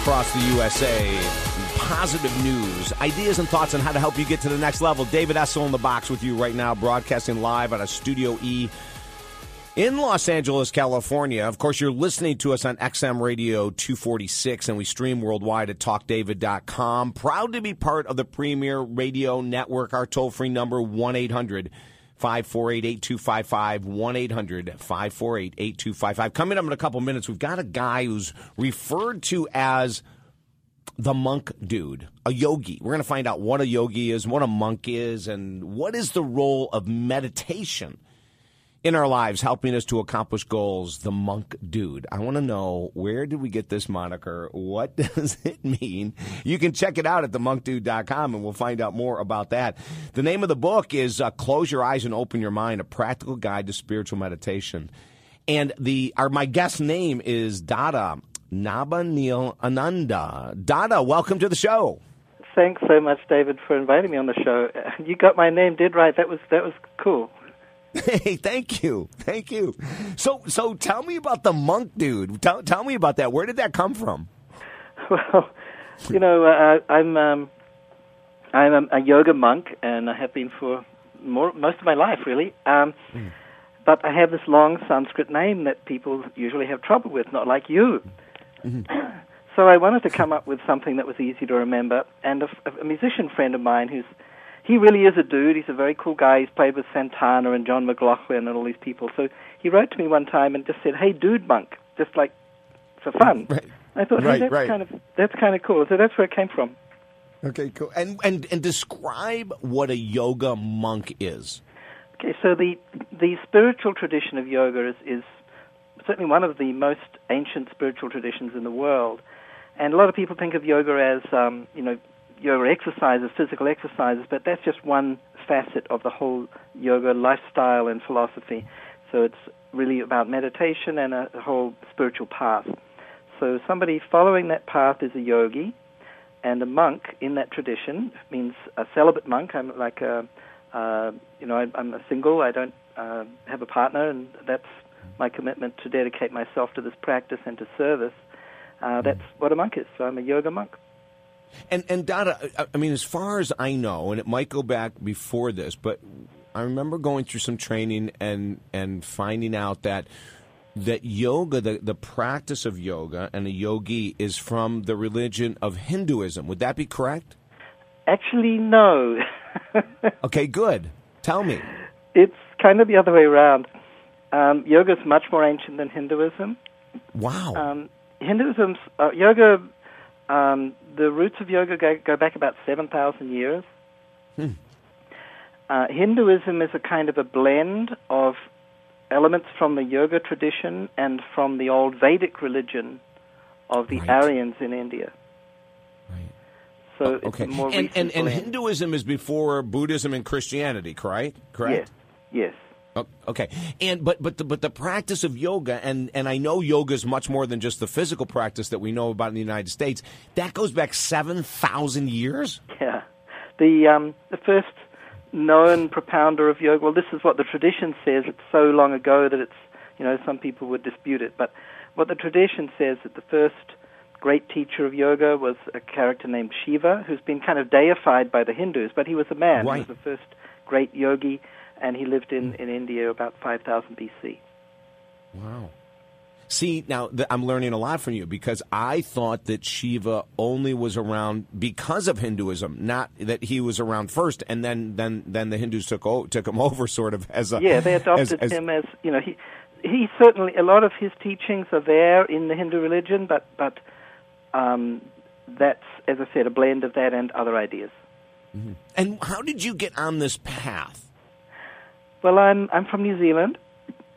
across the USA. Positive news, ideas and thoughts on how to help you get to the next level. David Essel in the box with you right now, broadcasting live out of Studio E in Los Angeles, California. Of course, you're listening to us on XM Radio 246, and we stream worldwide at talkdavid.com. Proud to be part of the Premiere Radio Network. Our toll free number 1 800 548 8255 1 800 548 8255. Coming up in a couple minutes, we've got a guy who's referred to as the monk dude, a yogi. We're going to find out what a yogi is, what a monk is, and what is the role of meditation in our lives helping us to accomplish goals, the monk dude. I want to know where did we get this moniker? What does it mean? You can check it out at themonkdude.com and we'll find out more about that. The name of the book is uh, Close Your Eyes and Open Your Mind, a practical guide to spiritual meditation. And the our my guest name is Dada Nabhaniilananda. Dada, welcome to the show. Thanks so much, David, for inviting me on the show. You got my name dead right. That was that was cool. Hey, thank you, thank you. So, so tell me about the monk dude. Tell, tell me about that. Where did that come from? Well, you know, uh, I'm um, I'm a, yoga monk, and I have been for more most of my life, really. Um, mm. But I have this long Sanskrit name that people usually have trouble with, not like you. Mm-hmm. so I wanted to come up with something that was easy to remember. And a, a musician friend of mine who's he really is a dude. He's a very cool guy. He's played with Santana and John McLaughlin and all these people. So he wrote to me one time and just said, "Hey, dude, monk," just like for fun. Right. I thought, right, hey, that's right. kind of that's kind of cool. So that's where it came from. Okay, cool. And and and describe what a yoga monk is. Okay, so the the spiritual tradition of yoga is, is certainly one of the most ancient spiritual traditions in the world, and a lot of people think of yoga as um, you know yoga exercises, physical exercises, but that's just one facet of the whole yoga lifestyle and philosophy. So it's really about meditation and a, whole spiritual path. So somebody following that path is a yogi, and a monk in that tradition means a celibate monk. I'm like a, uh, you know, I, I'm a single. I don't uh, have a partner, and that's my commitment to dedicate myself to this practice and to service. Uh, that's what a monk is. So I'm a yoga monk. And and Dada, I mean, as far as I know, and it might go back before this, but I remember going through some training and and finding out that that yoga, the the practice of yoga and a yogi is from the religion of Hinduism. Would that be correct? Actually, no. okay, good. Tell me. It's kind of the other way around. Um, yoga is much more ancient than Hinduism. Wow. Um, Hinduism's uh, yoga um, the roots of yoga go, go back about 7,000 years. Hmm. Uh, Hinduism is a kind of a blend of elements from the yoga tradition and from the old Vedic religion of the Right. Aryans in India. Right. So Oh, okay. it's more and recent and, and blend. Hinduism is before Buddhism and Christianity, correct? Correct. Yes, yes. Oh, Okay, and but but the, but the practice of yoga, and and I know yoga is much more than just the physical practice that we know about in the United States. That goes back seven thousand years. Yeah. The um, the first known propounder of yoga. Well, this is what the tradition says. It's so long ago that it's you know some people would dispute it, but what the tradition says that the first great teacher of yoga was a character named Shiva, who's been kind of deified by the Hindus, but he was a man. Right. He was the first great yogi, and he lived in in India about 5000 BC. Wow. See, now th- I'm learning a lot from you because I thought that Shiva only was around because of Hinduism, not that he was around first, and then then then the Hindus took o- took him over, sort of as a Yeah, they adopted as- as- him as you know he he certainly a lot of his teachings are there in the Hindu religion, but but um, that's as I said a blend of that and other ideas. And how did you get on this path? Well, I'm I'm from New Zealand,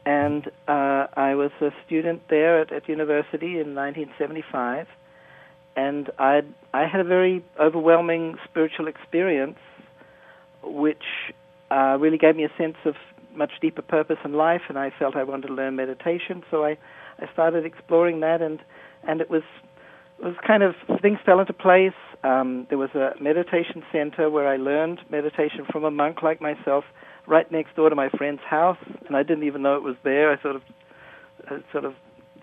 and uh, I was a student there at, at university in 1975, and I I had a very overwhelming spiritual experience, which uh, really gave me a sense of much deeper purpose in life, and I felt I wanted to learn meditation, so I I started exploring that, and and it was it was kind of things fell into place. Um, there was a meditation center where I learned meditation from a monk like myself, right next door to my friend's house, and I didn't even know it was there. I sort of, I sort of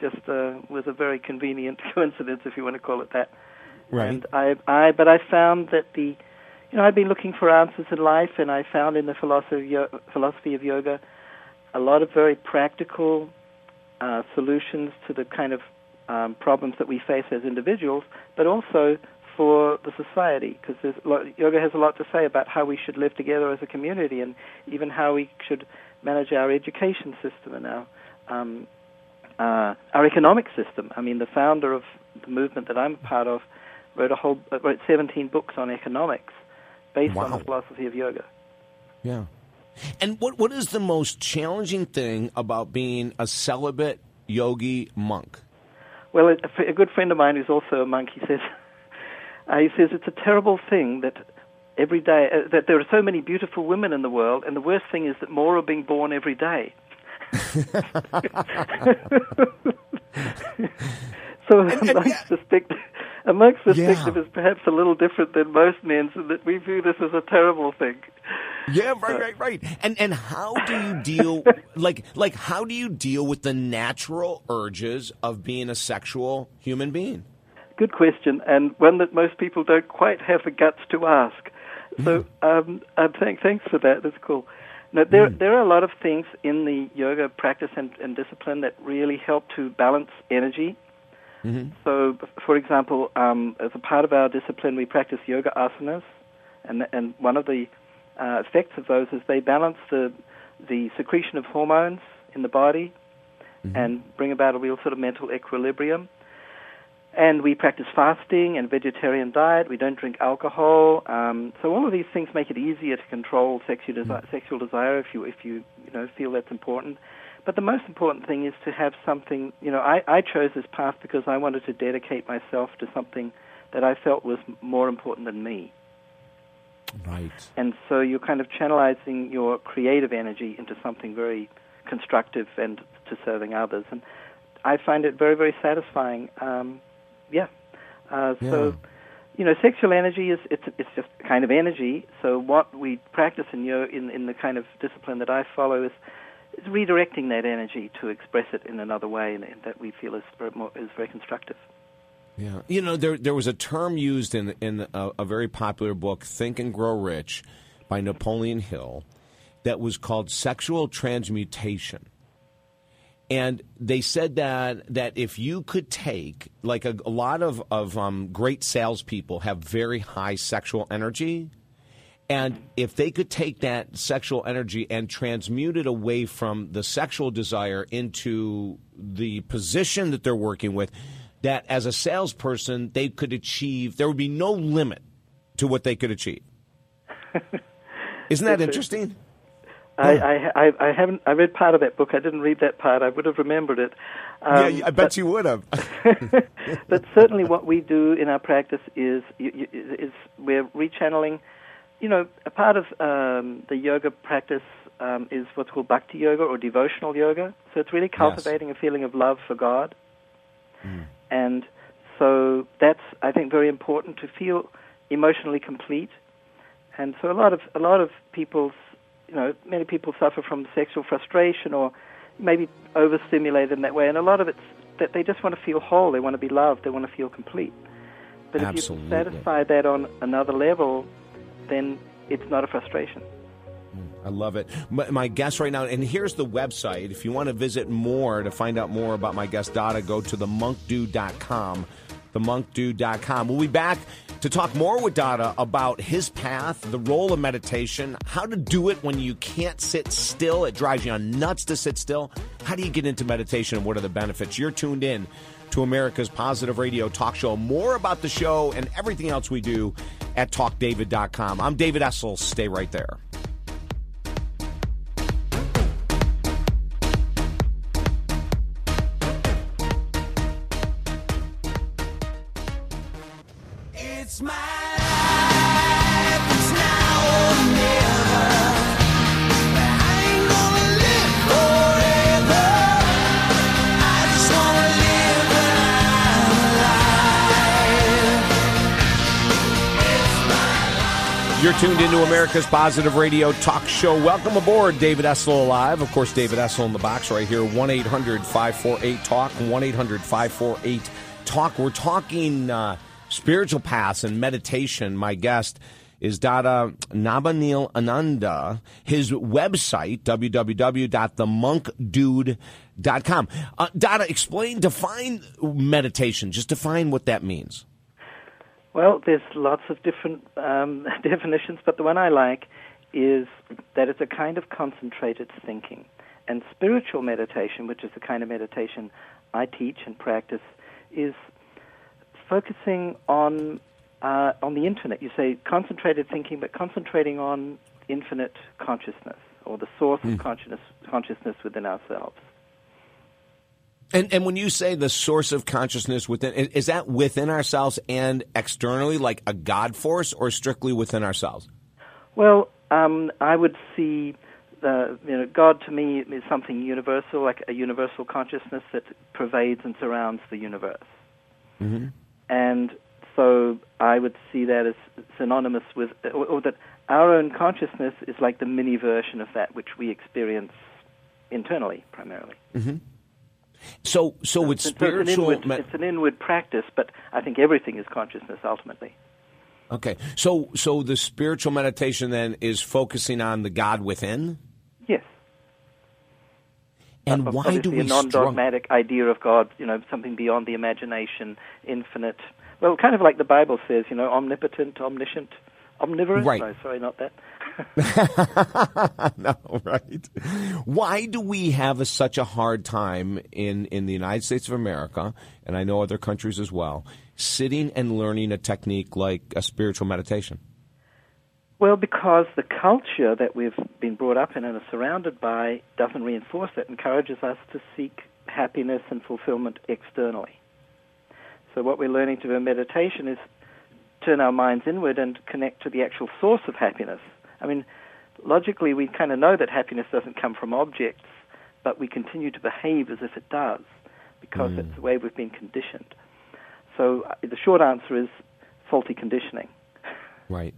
just uh, was a very convenient coincidence, if you want to call it that. Right. And I, I, but I found that the, you know, I'd been looking for answers in life, and I found in the philosophy of, philosophy of yoga a lot of very practical uh, solutions to the kind of um, problems that we face as individuals, but also for the society, because yoga has a lot to say about how we should live together as a community, and even how we should manage our education system and our um, uh, our economic system. I mean, the founder of the movement that I'm a part of wrote a whole uh, wrote 17 books on economics based wow. on the philosophy of yoga. Yeah. And what what is the most challenging thing about being a celibate yogi monk? Well, a, a good friend of mine who's also a monk, he says, uh, he says it's a terrible thing that every day uh, that there are so many beautiful women in the world, and the worst thing is that more are being born every day. so amongst the perspective, amongst perspective yeah. is perhaps a little different than most men's, in that we view this as a terrible thing. Yeah, right, right, right. And and how do you deal like like how do you deal with the natural urges of being a sexual human being? Good question, and one that most people don't quite have the guts to ask. So, um, uh, thank, thanks for that. That's cool. Now, there, mm. there are a lot of things in the yoga practice and, and discipline that really help to balance energy. Mm-hmm. So, for example, um, as a part of our discipline, we practice yoga asanas, and and one of the uh, effects of those is they balance the the secretion of hormones in the body mm-hmm. and bring about a real sort of mental equilibrium. And we practice fasting and vegetarian diet. We don't drink alcohol. Um, so all of these things make it easier to control sexual, desi- mm-hmm. sexual desire if you if you you know feel that's important. But the most important thing is to have something. You know, I, I chose this path because I wanted to dedicate myself to something that I felt was more important than me. Right. And so you're kind of channelizing your creative energy into something very constructive and to serving others. And I find it very, very satisfying. Um, yeah. Uh, yeah. So, you know, sexual energy is it's it's just kind of energy. So what we practice in your in in the kind of discipline that I follow is is redirecting that energy to express it in another way, and, and that we feel is very more, is very constructive. Yeah, you know, there there was a term used in in a, a, very popular book, Think and Grow Rich, by Napoleon Hill, that was called sexual transmutation. And they said that that if you could take like a, a lot of of um, great salespeople have very high sexual energy, and if they could take that sexual energy and transmute it away from the sexual desire into the position that they're working with, that as a salesperson they could achieve. There would be no limit to what they could achieve. Isn't that interesting? I, I, I, I haven't. I read part of that book. I didn't read that part. I would have remembered it. Um, yeah, I bet but, you would have. but certainly, what we do in our practice is is we're rechanneling. You know, a part of um, the yoga practice um, is what's called bhakti yoga or devotional yoga. So it's really cultivating yes. a feeling of love for God. Mm. And so that's, I think, very important to feel emotionally complete. And so a lot of a lot of people's, you know, many people suffer from sexual frustration or maybe overstimulated in that way. And a lot of it's that they just want to feel whole. They want to be loved. They want to feel complete. But Absolutely. if you satisfy that on another level, then it's not a frustration. Hmm, I love it. My, my, guest right now, and here's the website. If you want to visit more to find out more about my guest Dada, go to themonkdude.com. Themonkdude.com. We'll be back to talk more with Dada about his path, the role of meditation, how to do it when you can't sit still. It drives you on nuts to sit still. How do you get into meditation and what are the benefits? You're tuned in to America's Positive Radio Talk Show. More about the show and everything else we do at talkdavid.com. I'm David Essel. Stay right there. You're tuned into America's Positive Radio Talk Show. Welcome aboard, David Essel Alive. Of course, David Essel in the box right here. 1 800 548 Talk. 1 800 548 Talk. We're talking uh, spiritual paths and meditation. My guest is Dada Nabhaniilananda. His website, www.themonkdude.com. Uh, Dada, explain, define meditation. Just define what that means. Well, there's lots of different um, definitions, but the one I like is that it's a kind of concentrated thinking. And spiritual meditation, which is the kind of meditation I teach and practice, is focusing on uh, on the infinite. You say concentrated thinking, but concentrating on infinite consciousness or the source mm. of hmm. consciousness consciousness within ourselves. And and when you say the source of consciousness within, is that within ourselves and externally, like a God force, or strictly within ourselves? Well, um, I would see the you know God to me is something universal, like a universal consciousness that pervades and surrounds the universe. Mm-hmm. And so I would see that as synonymous with, or, or that our own consciousness is like the mini version of that which we experience internally, primarily. Mm-hmm. So, so with it's spiritual, an inward, it's an inward practice, but I think everything is consciousness ultimately. Okay, so so the spiritual meditation then is focusing on the God within. Yes. And uh, why do we a non-dogmatic struggle? idea of God? You know, something beyond the imagination, infinite. Well, kind of like the Bible says, you know, omnipotent, omniscient, omnivorous. Right. No, sorry, not that. no, right. Why do we have a, such a hard time in, in the United States of America, and I know other countries as well, sitting and learning a technique like a spiritual meditation? Well, because the culture that we've been brought up in and are surrounded by doesn't reinforce that, encourages us to seek happiness and fulfillment externally. So, what we're learning to do in meditation is turn our minds inward and connect to the actual source of happiness. I mean, logically, we kind of know that happiness doesn't come from objects, but we continue to behave as if it does because mm. that's the way we've been conditioned. So uh, the short answer is faulty conditioning. Right.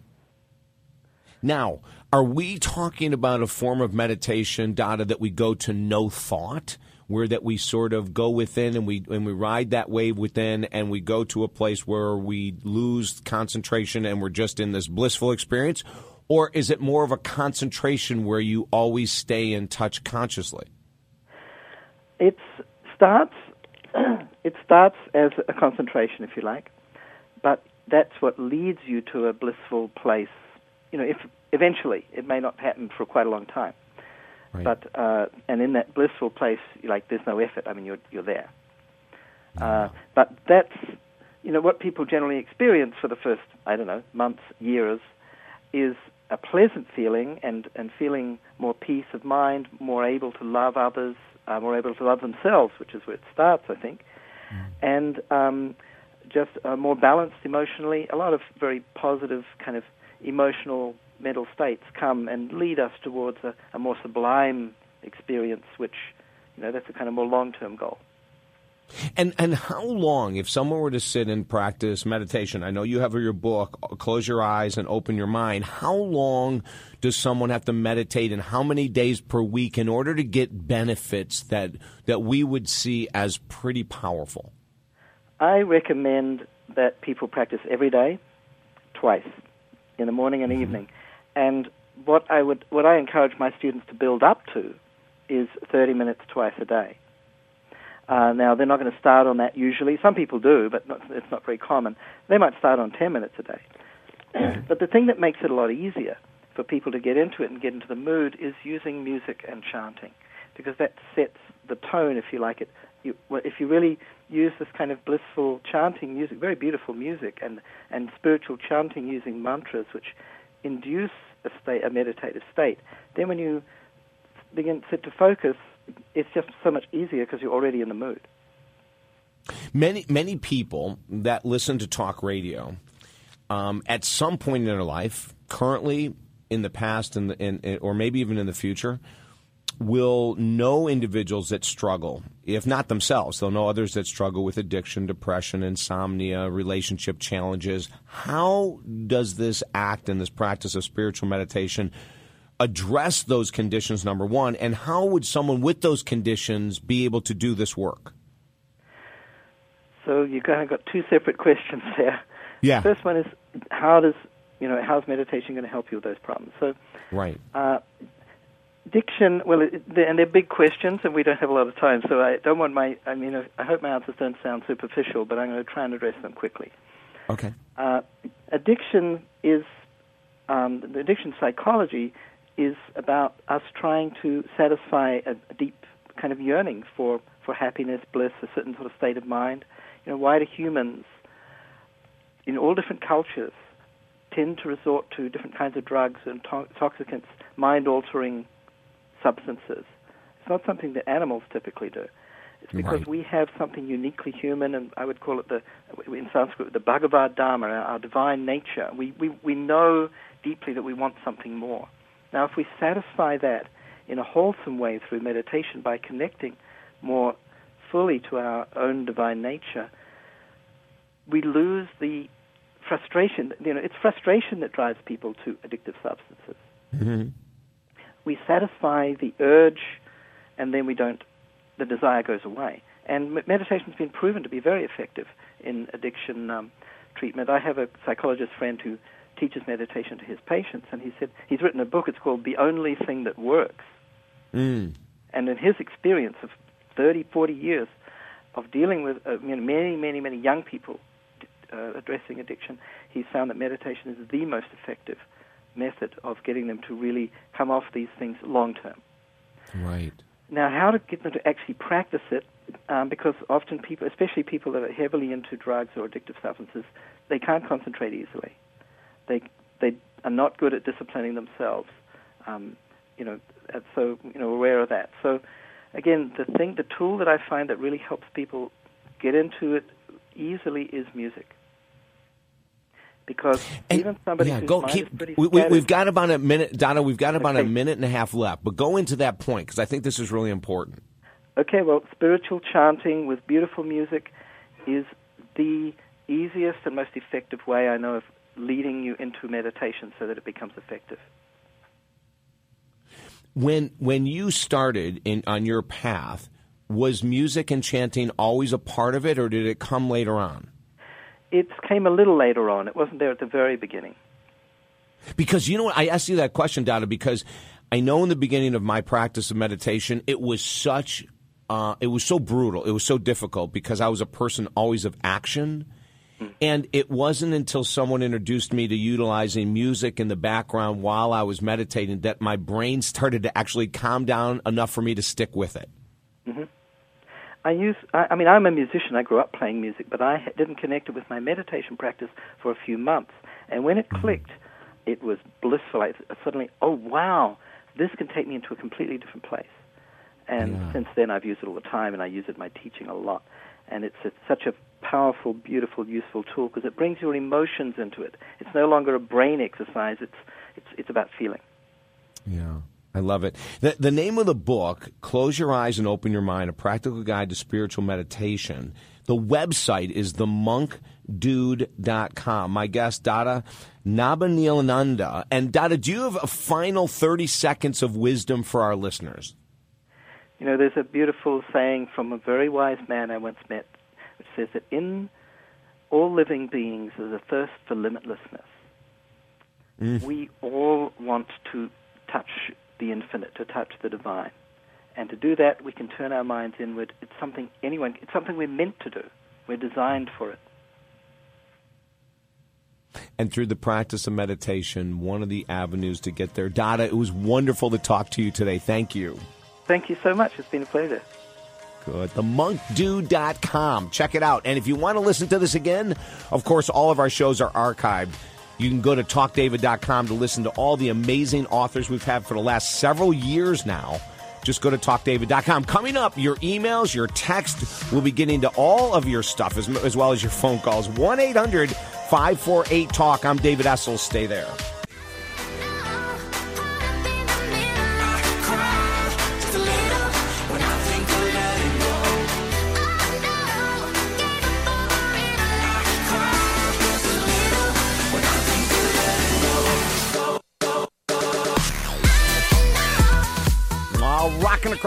Now, are we talking about a form of meditation, Dada, that we go to no thought? where that we sort of go within and we and we ride that wave within and we go to a place where we lose concentration and we're just in this blissful experience or is it more of a concentration where you always stay in touch consciously it starts it starts as a concentration if you like but that's what leads you to a blissful place you know if eventually it may not happen for quite a long time Right. But uh, and in that blissful place, like there's no effort. I mean, you're you're there. Uh, but that's you know what people generally experience for the first I don't know months, years, is a pleasant feeling and and feeling more peace of mind, more able to love others, uh, more able to love themselves, which is where it starts, I think, mm. and um, just uh, more balanced emotionally. A lot of very positive kind of emotional mental states come and lead us towards a, a more sublime experience, which, you know, that's a kind of more long term goal. And and how long, if someone were to sit and practice meditation? I know you have your book, Close Your Eyes and Open Your Mind. How long does someone have to meditate, and how many days per week in order to get benefits that that we would see as pretty powerful? I recommend that people practice every day, twice, in the morning and mm-hmm. evening. And what I would, what I encourage my students to build up to, is 30 minutes twice a day. Uh, now they're not going to start on that usually. Some people do, but not, it's not very common. They might start on 10 minutes a day. but the thing that makes it a lot easier for people to get into it and get into the mood is using music and chanting, because that sets the tone, if you like it. You, if you really use this kind of blissful chanting music, very beautiful music, and, and spiritual chanting using mantras, which induce a state, a meditative state, then when you begin to, to focus, it's just so much easier because you're already in the mood. Many many people that listen to talk radio, um, at some point in their life, currently, in the past, and in, in, or maybe even in the future, will know individuals that struggle, if not themselves, they'll know others that struggle with addiction, depression, insomnia, relationship challenges. How does this act and this practice of spiritual meditation address those conditions, number one? And how would someone with those conditions be able to do this work? So you kind of got two separate questions there. Yeah. The first one is how does you know how's meditation going to help you with those problems? So right. Uh, Addiction, well, it, and they're big questions, and we don't have a lot of time, so I don't want my, I mean, I hope my answers don't sound superficial, but I'm going to try and address them quickly. Okay. Uh, addiction is, um, the addiction psychology is about us trying to satisfy a, a deep kind of yearning for, for happiness, bliss, a certain sort of state of mind. You know, why do humans in all different cultures tend to resort to different kinds of drugs and to- toxicants, mind altering substances. It's not something that animals typically do. It's because right. we have something uniquely human, and I would call it the, in Sanskrit, the Bhagavata Dharma, our divine nature. We, we, we know deeply that we want something more. Now, if we satisfy that in a wholesome way through meditation by connecting more fully to our own divine nature, we lose the frustration. You know, it's frustration that drives people to addictive substances. Mm-hmm we satisfy the urge, and then we don't. The desire goes away. And meditation's been proven to be very effective in addiction um, treatment. I have a psychologist friend who teaches meditation to his patients, and he said he's written a book. It's called "The Only Thing That Works." Mm. And in his experience of 30, 40 years of dealing with uh, you know, many, many, many young people uh, addressing addiction, he's found that meditation is the most effective method of getting them to really come off these things long term. Right. Now, how to get them to actually practice it, um, because often people, especially people that are heavily into drugs or addictive substances, they can't concentrate easily. They they are not good at disciplining themselves. Um, you know, so you know, aware of that. So, again, the thing, the tool that I find that really helps people get into it easily is music because and, even somebody yeah, go, keep, we, have got about a minute, Dada. We've got about okay. a minute and a half left, but go into that point because I think this is really important. Okay, well, spiritual chanting with beautiful music is the easiest and most effective way I know of leading you into meditation so that it becomes effective. When when you started in on your path, was music and chanting always a part of it, or did it come later on? it came a little later on. It wasn't there at the very beginning. Because you know what? I asked you that question, Dada, because I know in the beginning of my practice of meditation, it was such, uh, it was so brutal. It was so difficult because I was a person always of action. Hmm. And it wasn't until someone introduced me to utilizing music in the background while I was meditating that my brain started to actually calm down enough for me to stick with it. Mm-hmm. I use. I, I mean, I'm a musician. I grew up playing music, but I didn't connect it with my meditation practice for a few months. And when it mm-hmm. clicked, it was blissful. I suddenly, oh wow, this can take me into a completely different place. And yeah. since then, I've used it all the time, and I use it in my teaching a lot. And it's, such a powerful, beautiful, useful tool because it brings your emotions into it. It's no longer a brain exercise. It's it's it's about feeling. Yeah. I love it. The, the name of the book, Close Your Eyes and Open Your Mind, A Practical Guide to Spiritual Meditation. The website is themonkdude.com. My guest, Dada Nabhaniilananda. And Dada, do you have a final 30 seconds of wisdom for our listeners? You know, there's a beautiful saying from a very wise man I once met, which says that in all living beings is a thirst for limitlessness. Mm. We all want to touch the infinite, to touch the divine. And to do that, we can turn our minds inward. It's something anyone, it's something we're meant to do. We're designed for it. And through the practice of meditation, one of the avenues to get there. Dada, it was wonderful to talk to you today. Thank you. Thank you so much. It's been a pleasure. Good. TheMonkDude.com. Check it out. And if you want to listen to this again, of course, all of our shows are archived you can go to talkdavid.com to listen to all the amazing authors we've had for the last several years now. Just go to talkdavid.com. Coming up, your emails, your text, we'll be getting to all of your stuff as, as well as your phone calls. 1 800 548 Talk. I'm David Essel. Stay there.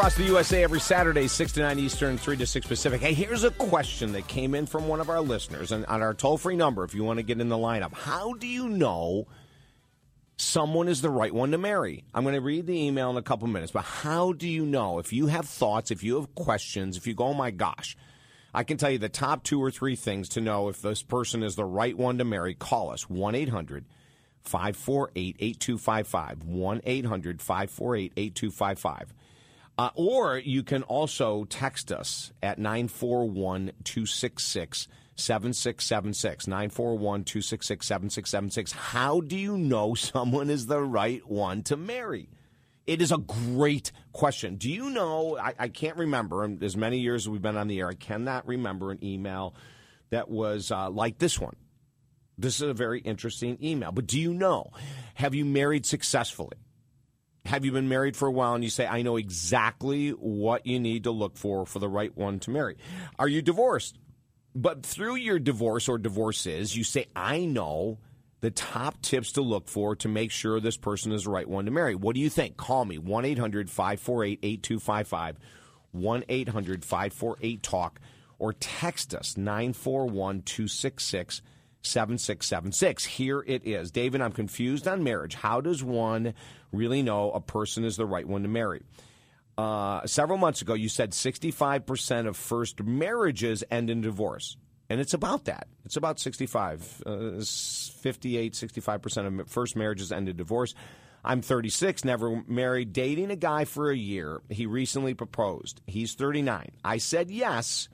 Across the USA every Saturday, 6 to 9 Eastern, 3 to 6 Pacific. Hey, here's a question that came in from one of our listeners and on our toll free number if you want to get in the lineup. How do you know someone is the right one to marry? I'm going to read the email in a couple minutes, but how do you know? If you have thoughts, if you have questions, if you go, oh my gosh, I can tell you the top two or three things to know if this person is the right one to marry. Call us 1 800 548 8255. 1 800 548 8255. Uh, or you can also text us at 941 266 7676. 941 266 7676. How do you know someone is the right one to marry? It is a great question. Do you know? I, I can't remember, as many years as we've been on the air, I cannot remember an email that was uh, like this one. This is a very interesting email. But do you know? Have you married successfully? Have you been married for a while and you say, I know exactly what you need to look for for the right one to marry? Are you divorced? But through your divorce or divorces, you say, I know the top tips to look for to make sure this person is the right one to marry. What do you think? Call me 1 800 548 8255, 1 800 548 TALK, or text us 941 266 7676. Here it is. David, I'm confused on marriage. How does one really know a person is the right one to marry? Uh, several months ago, you said 65% of first marriages end in divorce. And it's about that. It's about 65, uh, 58, 65% of first marriages end in divorce. I'm 36, never married, dating a guy for a year. He recently proposed. He's 39. I said yes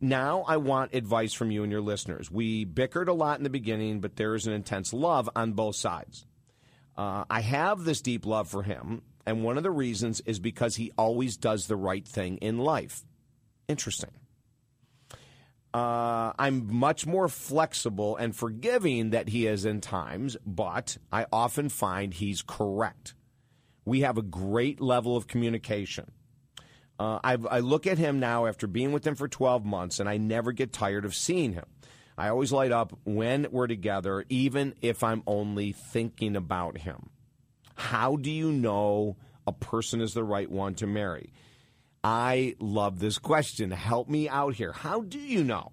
now I want advice from you and your listeners. We bickered a lot in the beginning, but there is an intense love on both sides. Uh, I have this deep love for him, and one of the reasons is because he always does the right thing in life. Interesting. Uh, I'm much more flexible and forgiving that he is in times, but I often find he's correct. We have a great level of communication. Uh, I, I look at him now after being with him for 12 months, and I never get tired of seeing him. I always light up when we're together, even if I'm only thinking about him. How do you know a person is the right one to marry? I love this question. Help me out here. How do you know?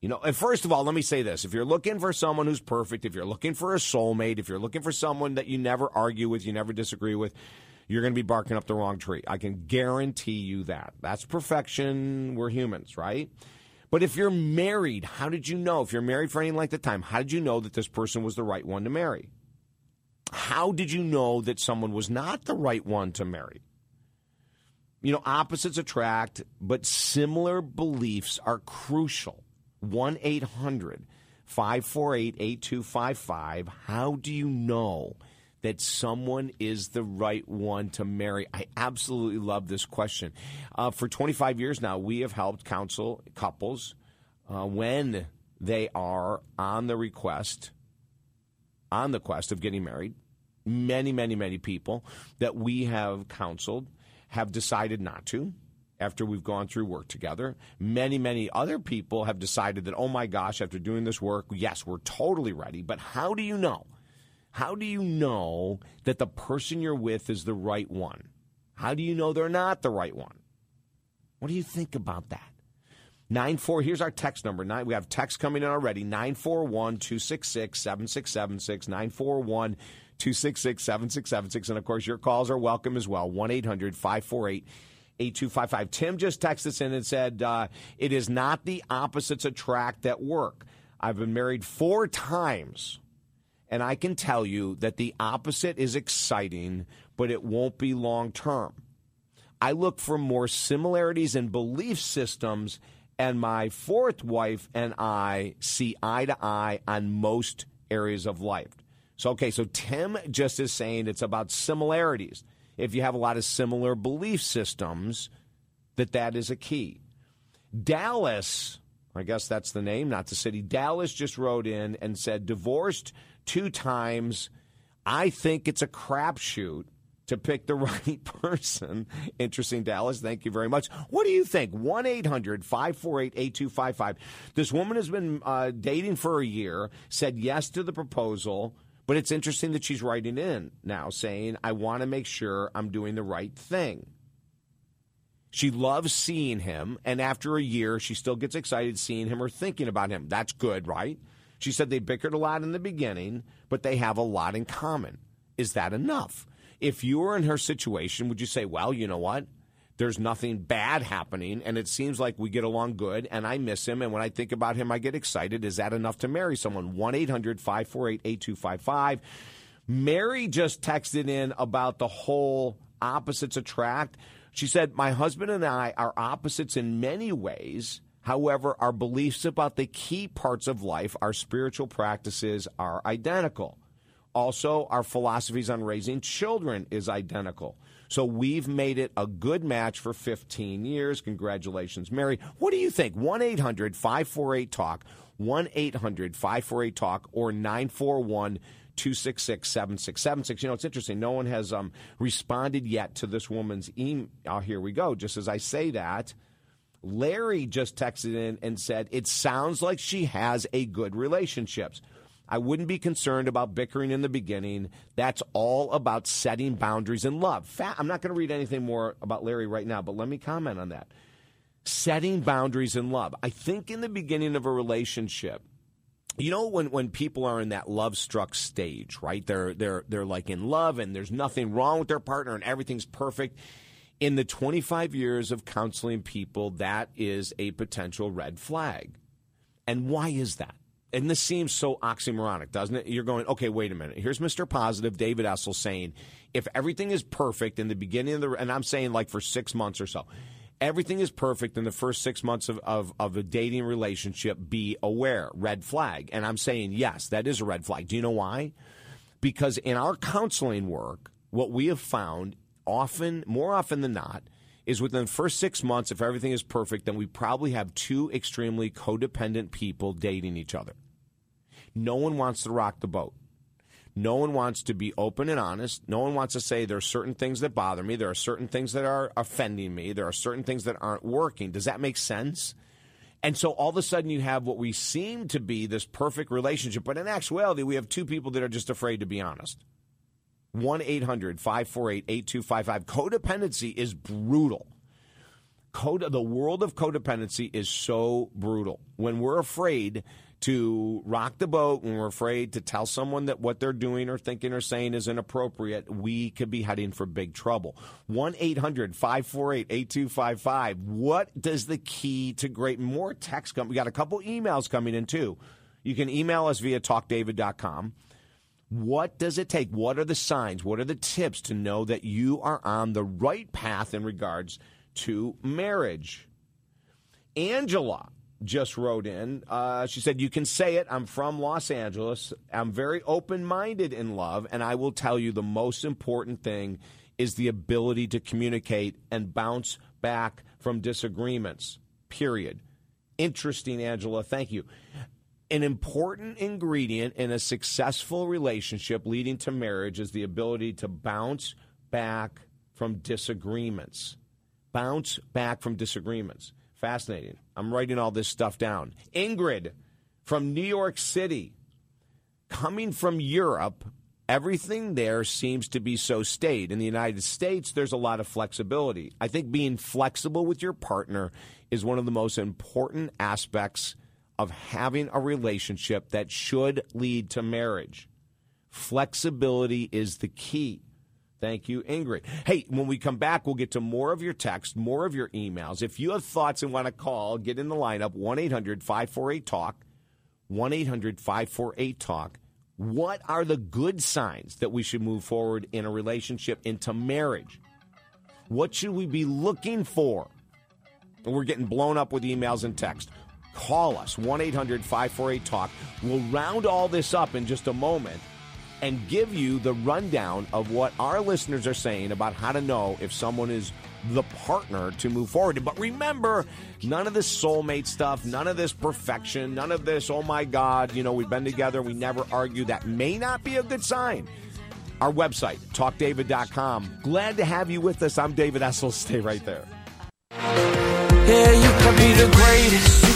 You know, and first of all, let me say this. If you're looking for someone who's perfect, if you're looking for a soulmate, if you're looking for someone that you never argue with, you never disagree with, you're going to be barking up the wrong tree. I can guarantee you that. That's perfection. We're humans, right? But if you're married, how did you know? If you're married for any length of time, how did you know that this person was the right one to marry? How did you know that someone was not the right one to marry? You know, opposites attract, but similar beliefs are crucial. 1 800 548 8255. How do you know that someone is the right one to marry? I absolutely love this question. Uh, for 25 years now, we have helped counsel couples uh, when they are on the request, on the quest of getting married. Many, many, many people that we have counseled have decided not to after we've gone through work together. Many, many other people have decided that, oh my gosh, after doing this work, yes, we're totally ready. But how do you know? How do you know that the person you're with is the right one? How do you know they're not the right one? What do you think about that? Nine four. Here's our text number. Nine. We have text coming in already. Nine four one two six six seven six seven six nine four one two six six seven six seven six. And of course, your calls are welcome as well. One 548 8255. Tim just texted us in and said, uh, It is not the opposites attract that work. I've been married four times and I can tell you that the opposite is exciting, but it won't be long term. I look for more similarities in belief systems, and my fourth wife and I see eye to eye on most areas of life. So, okay, so Tim just is saying it's about similarities. If you have a lot of similar belief systems, that that is a key. Dallas, I guess that's the name, not the city. Dallas just wrote in and said divorced two times. I think it's a crapshoot to pick the right person. Interesting, Dallas. Thank you very much. What do you think? 1 800 548 8255. This woman has been uh, dating for a year, said yes to the proposal, but it's interesting that she's writing in now saying, I want to make sure I'm doing the right thing. She loves seeing him, and after a year, she still gets excited seeing him or thinking about him. That's good, right? She said they bickered a lot in the beginning, but they have a lot in common. Is that enough? If you were in her situation, would you say, well, you know what? There's nothing bad happening, and it seems like we get along good, and I miss him, and when I think about him, I get excited. Is that enough to marry someone? 1 800 548 8255. Mary just texted in about the whole opposites attract. She said, My husband and I are opposites in many ways. However, our beliefs about the key parts of life, our spiritual practices, are identical. Also, our philosophies on raising children is identical. So we've made it a good match for 15 years. Congratulations, Mary. What do you think? 1 800 548 Talk, 1 800 548 Talk, or 941 266 7676. You know, it's interesting. No one has um, responded yet to this woman's email. Oh, here we go. Just as I say that, Larry just texted in and said, It sounds like she has a good relationships. I wouldn't be concerned about bickering in the beginning. That's all about setting boundaries in love. I'm not going to read anything more about Larry right now, but let me comment on that. Setting boundaries in love. I think in the beginning of a relationship, you know when, when people are in that love struck stage, right? They're they're they're like in love and there's nothing wrong with their partner and everything's perfect. In the 25 years of counseling people, that is a potential red flag. And why is that? and this seems so oxymoronic, doesn't it? You're going, okay, wait a minute. Here's Mr. Positive, David Essel, saying, if everything is perfect in the beginning of the, and I'm saying like for six months or so, everything is perfect in the first six months of, of, of a dating relationship, be aware, red flag. And I'm saying, yes, that is a red flag. Do you know why? Because in our counseling work, what we have found often, more often than not, is within the first six months, if everything is perfect, then we probably have two extremely codependent people dating each other. No one wants to rock the boat. No one wants to be open and honest. No one wants to say there are certain things that bother me. There are certain things that are offending me. There are certain things that aren't working. Does that make sense? And so all of a sudden you have what we seem to be this perfect relationship, but in actuality, we have two people that are just afraid to be honest. 1 800 548 8255. Codependency is brutal. Code, the world of codependency is so brutal. When we're afraid to rock the boat, when we're afraid to tell someone that what they're doing or thinking or saying is inappropriate, we could be heading for big trouble. 1 800 548 8255. What does the key to great more text come? We got a couple emails coming in too. You can email us via talkdavid.com. What does it take? What are the signs? What are the tips to know that you are on the right path in regards to marriage? Angela just wrote in. Uh, she said, You can say it. I'm from Los Angeles. I'm very open minded in love. And I will tell you the most important thing is the ability to communicate and bounce back from disagreements. Period. Interesting, Angela. Thank you an important ingredient in a successful relationship leading to marriage is the ability to bounce back from disagreements. Bounce back from disagreements. Fascinating. I'm writing all this stuff down. Ingrid from New York City. Coming from Europe, everything there seems to be so stayed. In the United States, there's a lot of flexibility. I think being flexible with your partner is one of the most important aspects of having a relationship that should lead to marriage. Flexibility is the key. Thank you, Ingrid. Hey, when we come back, we'll get to more of your text, more of your emails. If you have thoughts and want to call, get in the lineup 1 800 548 TALK. 1 800 548 TALK. What are the good signs that we should move forward in a relationship into marriage? What should we be looking for? We're getting blown up with emails and text. Call us 1 800 548 TALK. We'll round all this up in just a moment and give you the rundown of what our listeners are saying about how to know if someone is the partner to move forward. But remember, none of this soulmate stuff, none of this perfection, none of this, oh my God, you know, we've been together, we never argue. That may not be a good sign. Our website, talkdavid.com. Glad to have you with us. I'm David Essel. Stay right there. Yeah, you can be the greatest,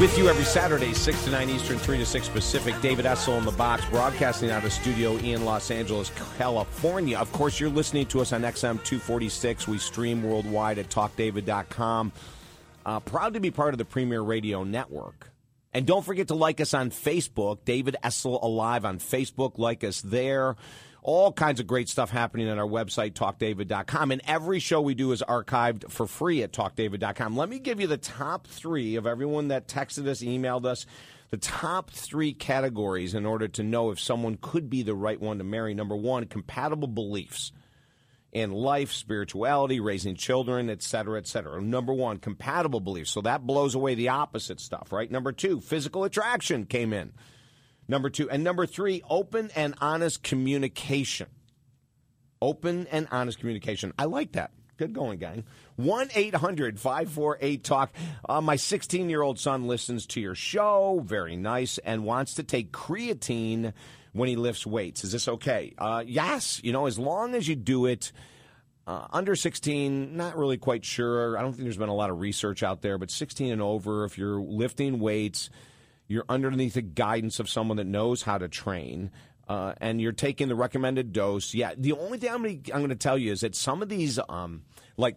With you every Saturday, 6 to 9 Eastern, 3 to 6 Pacific. David Essel in the box, broadcasting out of Studio in Los Angeles, California. Of course, you're listening to us on XM 246. We stream worldwide at talkdavid.com. Uh, proud to be part of the Premiere Radio Network. And don't forget to like us on Facebook, David Essel Alive on Facebook. Like us there. All kinds of great stuff happening on our website, talkdavid.com. And every show we do is archived for free at talkdavid.com. Let me give you the top three of everyone that texted us, emailed us, the top three categories in order to know if someone could be the right one to marry. Number one, compatible beliefs in life, spirituality, raising children, et cetera, et cetera. Number one, compatible beliefs. So that blows away the opposite stuff, right? Number two, physical attraction came in. Number two. And number three, open and honest communication. Open and honest communication. I like that. Good going, gang. 1 800 548 Talk. Uh, my 16 year old son listens to your show. Very nice. And wants to take creatine when he lifts weights. Is this okay? Uh, yes. You know, as long as you do it. Uh, under 16, not really quite sure. I don't think there's been a lot of research out there, but 16 and over, if you're lifting weights, you're underneath the guidance of someone that knows how to train. Uh, and you're taking the recommended dose. Yeah, the only thing I'm going to tell you is that some of these, um, like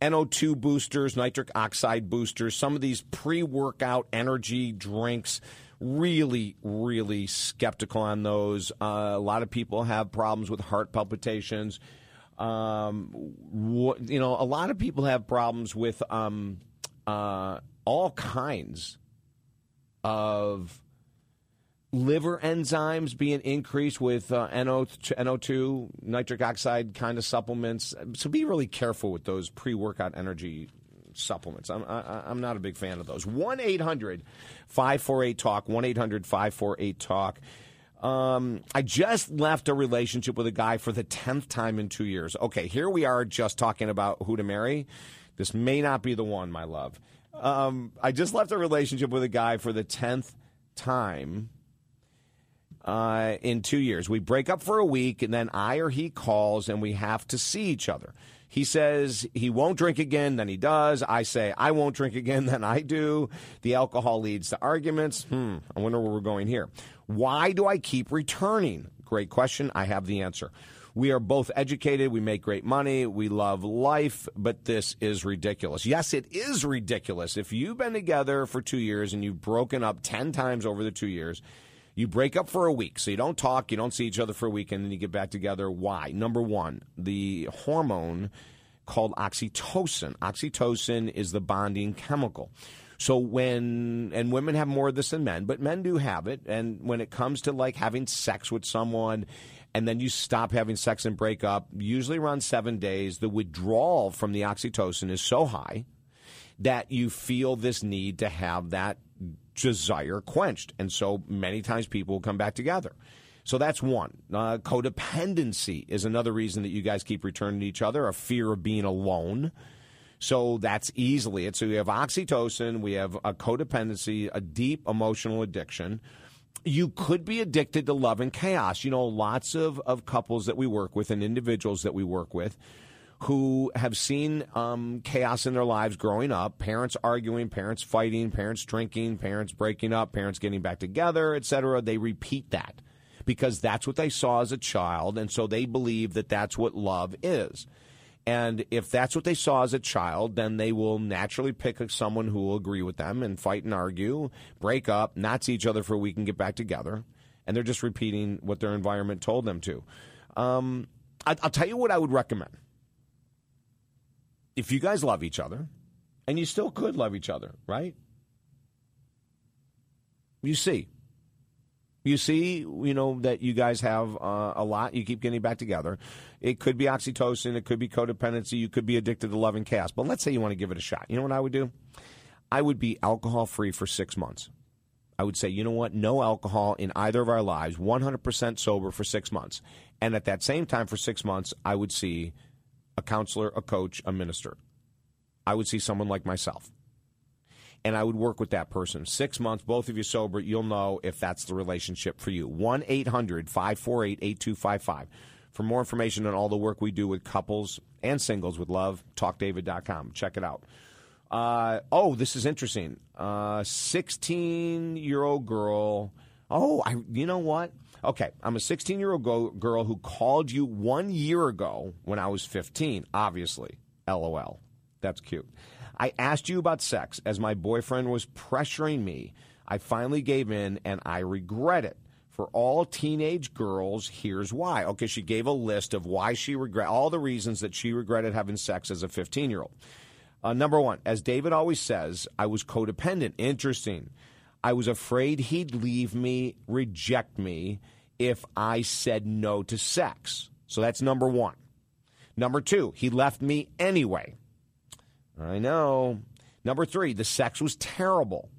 NO2 boosters, nitric oxide boosters, some of these pre workout energy drinks, really, really skeptical on those. Uh, a lot of people have problems with heart palpitations. Um, wh- you know, a lot of people have problems with um, uh, all kinds of liver enzymes being increased with uh, NO, NO2, nitric oxide kind of supplements. So be really careful with those pre workout energy supplements. I'm, I, I'm not a big fan of those. 1 800 548 Talk, 1 800 548 Talk. Um, I just left a relationship with a guy for the 10th time in two years. Okay, here we are just talking about who to marry. This may not be the one, my love. Um, I just left a relationship with a guy for the 10th time uh, in two years. We break up for a week, and then I or he calls, and we have to see each other. He says he won't drink again, then he does. I say I won't drink again, then I do. The alcohol leads to arguments. Hmm, I wonder where we're going here. Why do I keep returning? Great question. I have the answer. We are both educated. We make great money. We love life, but this is ridiculous. Yes, it is ridiculous. If you've been together for two years and you've broken up 10 times over the two years, you break up for a week. So you don't talk, you don't see each other for a week, and then you get back together. Why? Number one, the hormone called oxytocin. Oxytocin is the bonding chemical. So when and women have more of this than men, but men do have it. And when it comes to like having sex with someone and then you stop having sex and break up, usually around seven days, the withdrawal from the oxytocin is so high that you feel this need to have that desire quenched. And so many times people will come back together. So that's one. Uh, codependency is another reason that you guys keep returning to each other, a fear of being alone. So that's easily it. So we have oxytocin, we have a codependency, a deep emotional addiction. You could be addicted to love and chaos. You know, lots of, of couples that we work with and individuals that we work with who have seen um, chaos in their lives growing up parents arguing, parents fighting, parents drinking, parents breaking up, parents getting back together, etc. They repeat that because that's what they saw as a child. And so they believe that that's what love is. And if that's what they saw as a child, then they will naturally pick someone who will agree with them and fight and argue, break up, not see each other for a week and get back together. And they're just repeating what their environment told them to. Um, I, I'll tell you what I would recommend. If you guys love each other, and you still could love each other, right? You see, you see, you know, that you guys have uh, a lot. You keep getting back together. It could be oxytocin. It could be codependency. You could be addicted to love and chaos. But let's say you want to give it a shot. You know what I would do? I would be alcohol free for six months. I would say, you know what? No alcohol in either of our lives, 100% sober for six months. And at that same time, for six months, I would see a counselor, a coach, a minister. I would see someone like myself. And I would work with that person. Six months, both of you sober, you'll know if that's the relationship for you. 1 800 548 8255. For more information on all the work we do with couples and singles with love, talkdavid.com. Check it out. Uh, oh, this is interesting. Uh, 16 year old girl. Oh, I, you know what? Okay, I'm a 16 year old go- girl who called you one year ago when I was 15, obviously. LOL. That's cute. I asked you about sex as my boyfriend was pressuring me. I finally gave in and I regret it. For all teenage girls, here's why. Okay, she gave a list of why she regret all the reasons that she regretted having sex as a 15 year old. Uh, number one, as David always says, I was codependent. Interesting. I was afraid he'd leave me, reject me if I said no to sex. So that's number one. Number two, he left me anyway. I know. Number three, the sex was terrible.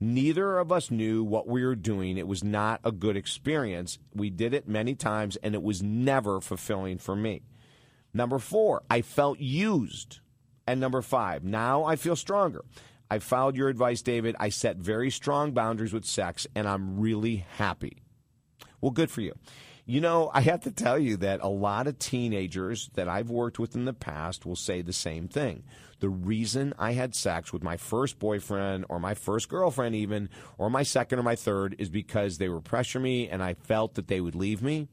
Neither of us knew what we were doing. It was not a good experience. We did it many times and it was never fulfilling for me. Number four, I felt used. And number five, now I feel stronger. I followed your advice, David. I set very strong boundaries with sex and I'm really happy. Well, good for you. You know, I have to tell you that a lot of teenagers that I've worked with in the past will say the same thing. The reason I had sex with my first boyfriend or my first girlfriend, even, or my second or my third, is because they were pressuring me and I felt that they would leave me.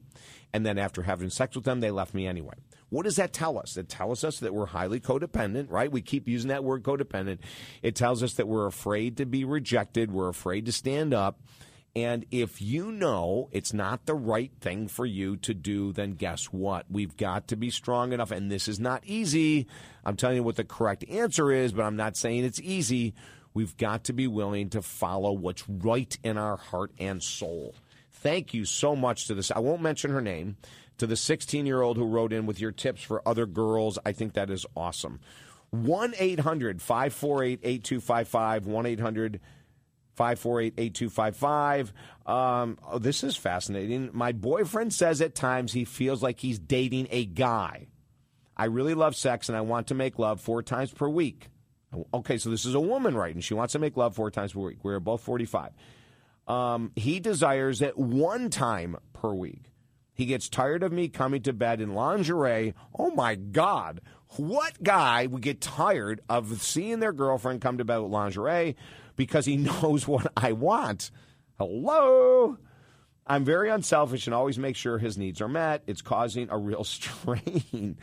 And then after having sex with them, they left me anyway. What does that tell us? It tells us that we're highly codependent, right? We keep using that word codependent. It tells us that we're afraid to be rejected. We're afraid to stand up. And if you know it's not the right thing for you to do, then guess what? We've got to be strong enough. And this is not easy. I'm telling you what the correct answer is, but I'm not saying it's easy. We've got to be willing to follow what's right in our heart and soul. Thank you so much to this. I won't mention her name. To the 16 year old who wrote in with your tips for other girls. I think that is awesome. 1 800 548 8255. 1 800 548 8255. Um, oh, this is fascinating. My boyfriend says at times he feels like he's dating a guy. I really love sex and I want to make love four times per week. Okay, so this is a woman writing. She wants to make love four times per week. We're both 45. Um, he desires it one time per week. He gets tired of me coming to bed in lingerie. Oh my God. What guy would get tired of seeing their girlfriend come to bed with lingerie? Because he knows what I want. Hello? I'm very unselfish and always make sure his needs are met. It's causing a real strain.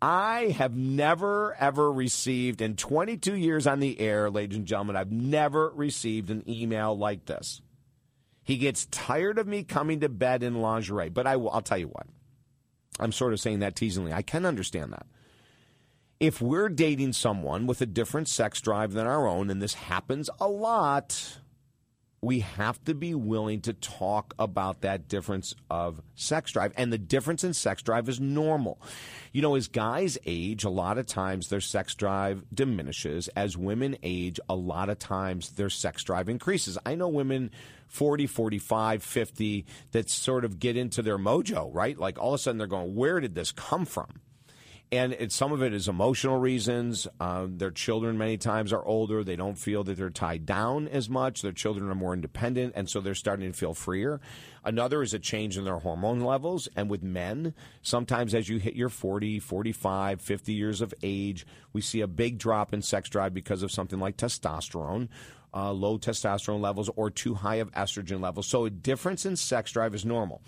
I have never, ever received, in 22 years on the air, ladies and gentlemen, I've never received an email like this. He gets tired of me coming to bed in lingerie. But I will, I'll tell you what. I'm sort of saying that teasingly. I can understand that if we're dating someone with a different sex drive than our own, and this happens a lot, we have to be willing to talk about that difference of sex drive. And the difference in sex drive is normal. You know, as guys age, a lot of times their sex drive diminishes. As women age, a lot of times their sex drive increases. I know women 40, 45, 50 that sort of get into their mojo, right? Like all of a sudden they're going, where did this come from? And it, some of it is emotional reasons. Um, their children many times are older; they don't feel that they're tied down as much. Their children are more independent, and so they're starting to feel freer. Another is a change in their hormone levels, and with men, sometimes as you hit your 40, 45, 50 years of age, we see a big drop in sex drive because of something like testosterone. Uh, low testosterone levels or too high of estrogen levels. So a difference in sex drive is normal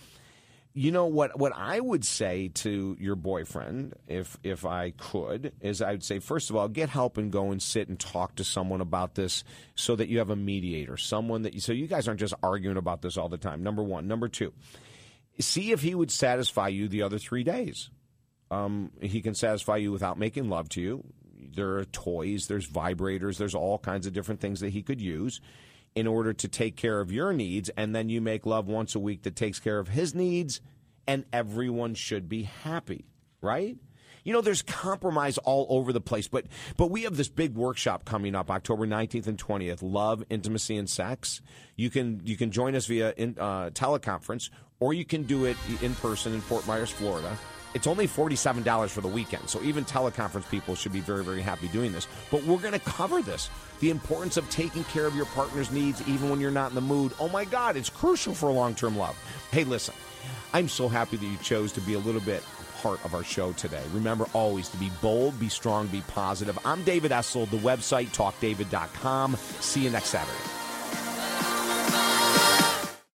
you know what what I would say to your boyfriend if if I could is I'd say first of all get help and go and sit and talk to someone about this so that you have a mediator someone that you, so you guys aren't just arguing about this all the time. Number 1 number 2 see if he would satisfy you the other 3 days. Um, he can satisfy you without making love to you. There are toys there's vibrators there's all kinds of different things that he could use in order to take care of your needs, and then you make love once a week that takes care of his needs, and everyone should be happy, right? You know, there's compromise all over the place, but but we have this big workshop coming up October 19th and 20th. Love, intimacy, and sex. You can you can join us via in, uh, teleconference, or you can do it in person in Fort Myers, Florida. It's only $47 for the weekend. So even teleconference people should be very, very happy doing this. But we're going to cover this the importance of taking care of your partner's needs even when you're not in the mood. Oh my God, it's crucial for long term love. Hey, listen, I'm so happy that you chose to be a little bit part of our show today. Remember always to be bold, be strong, be positive. I'm David Essel, the website talkdavid.com. See you next Saturday.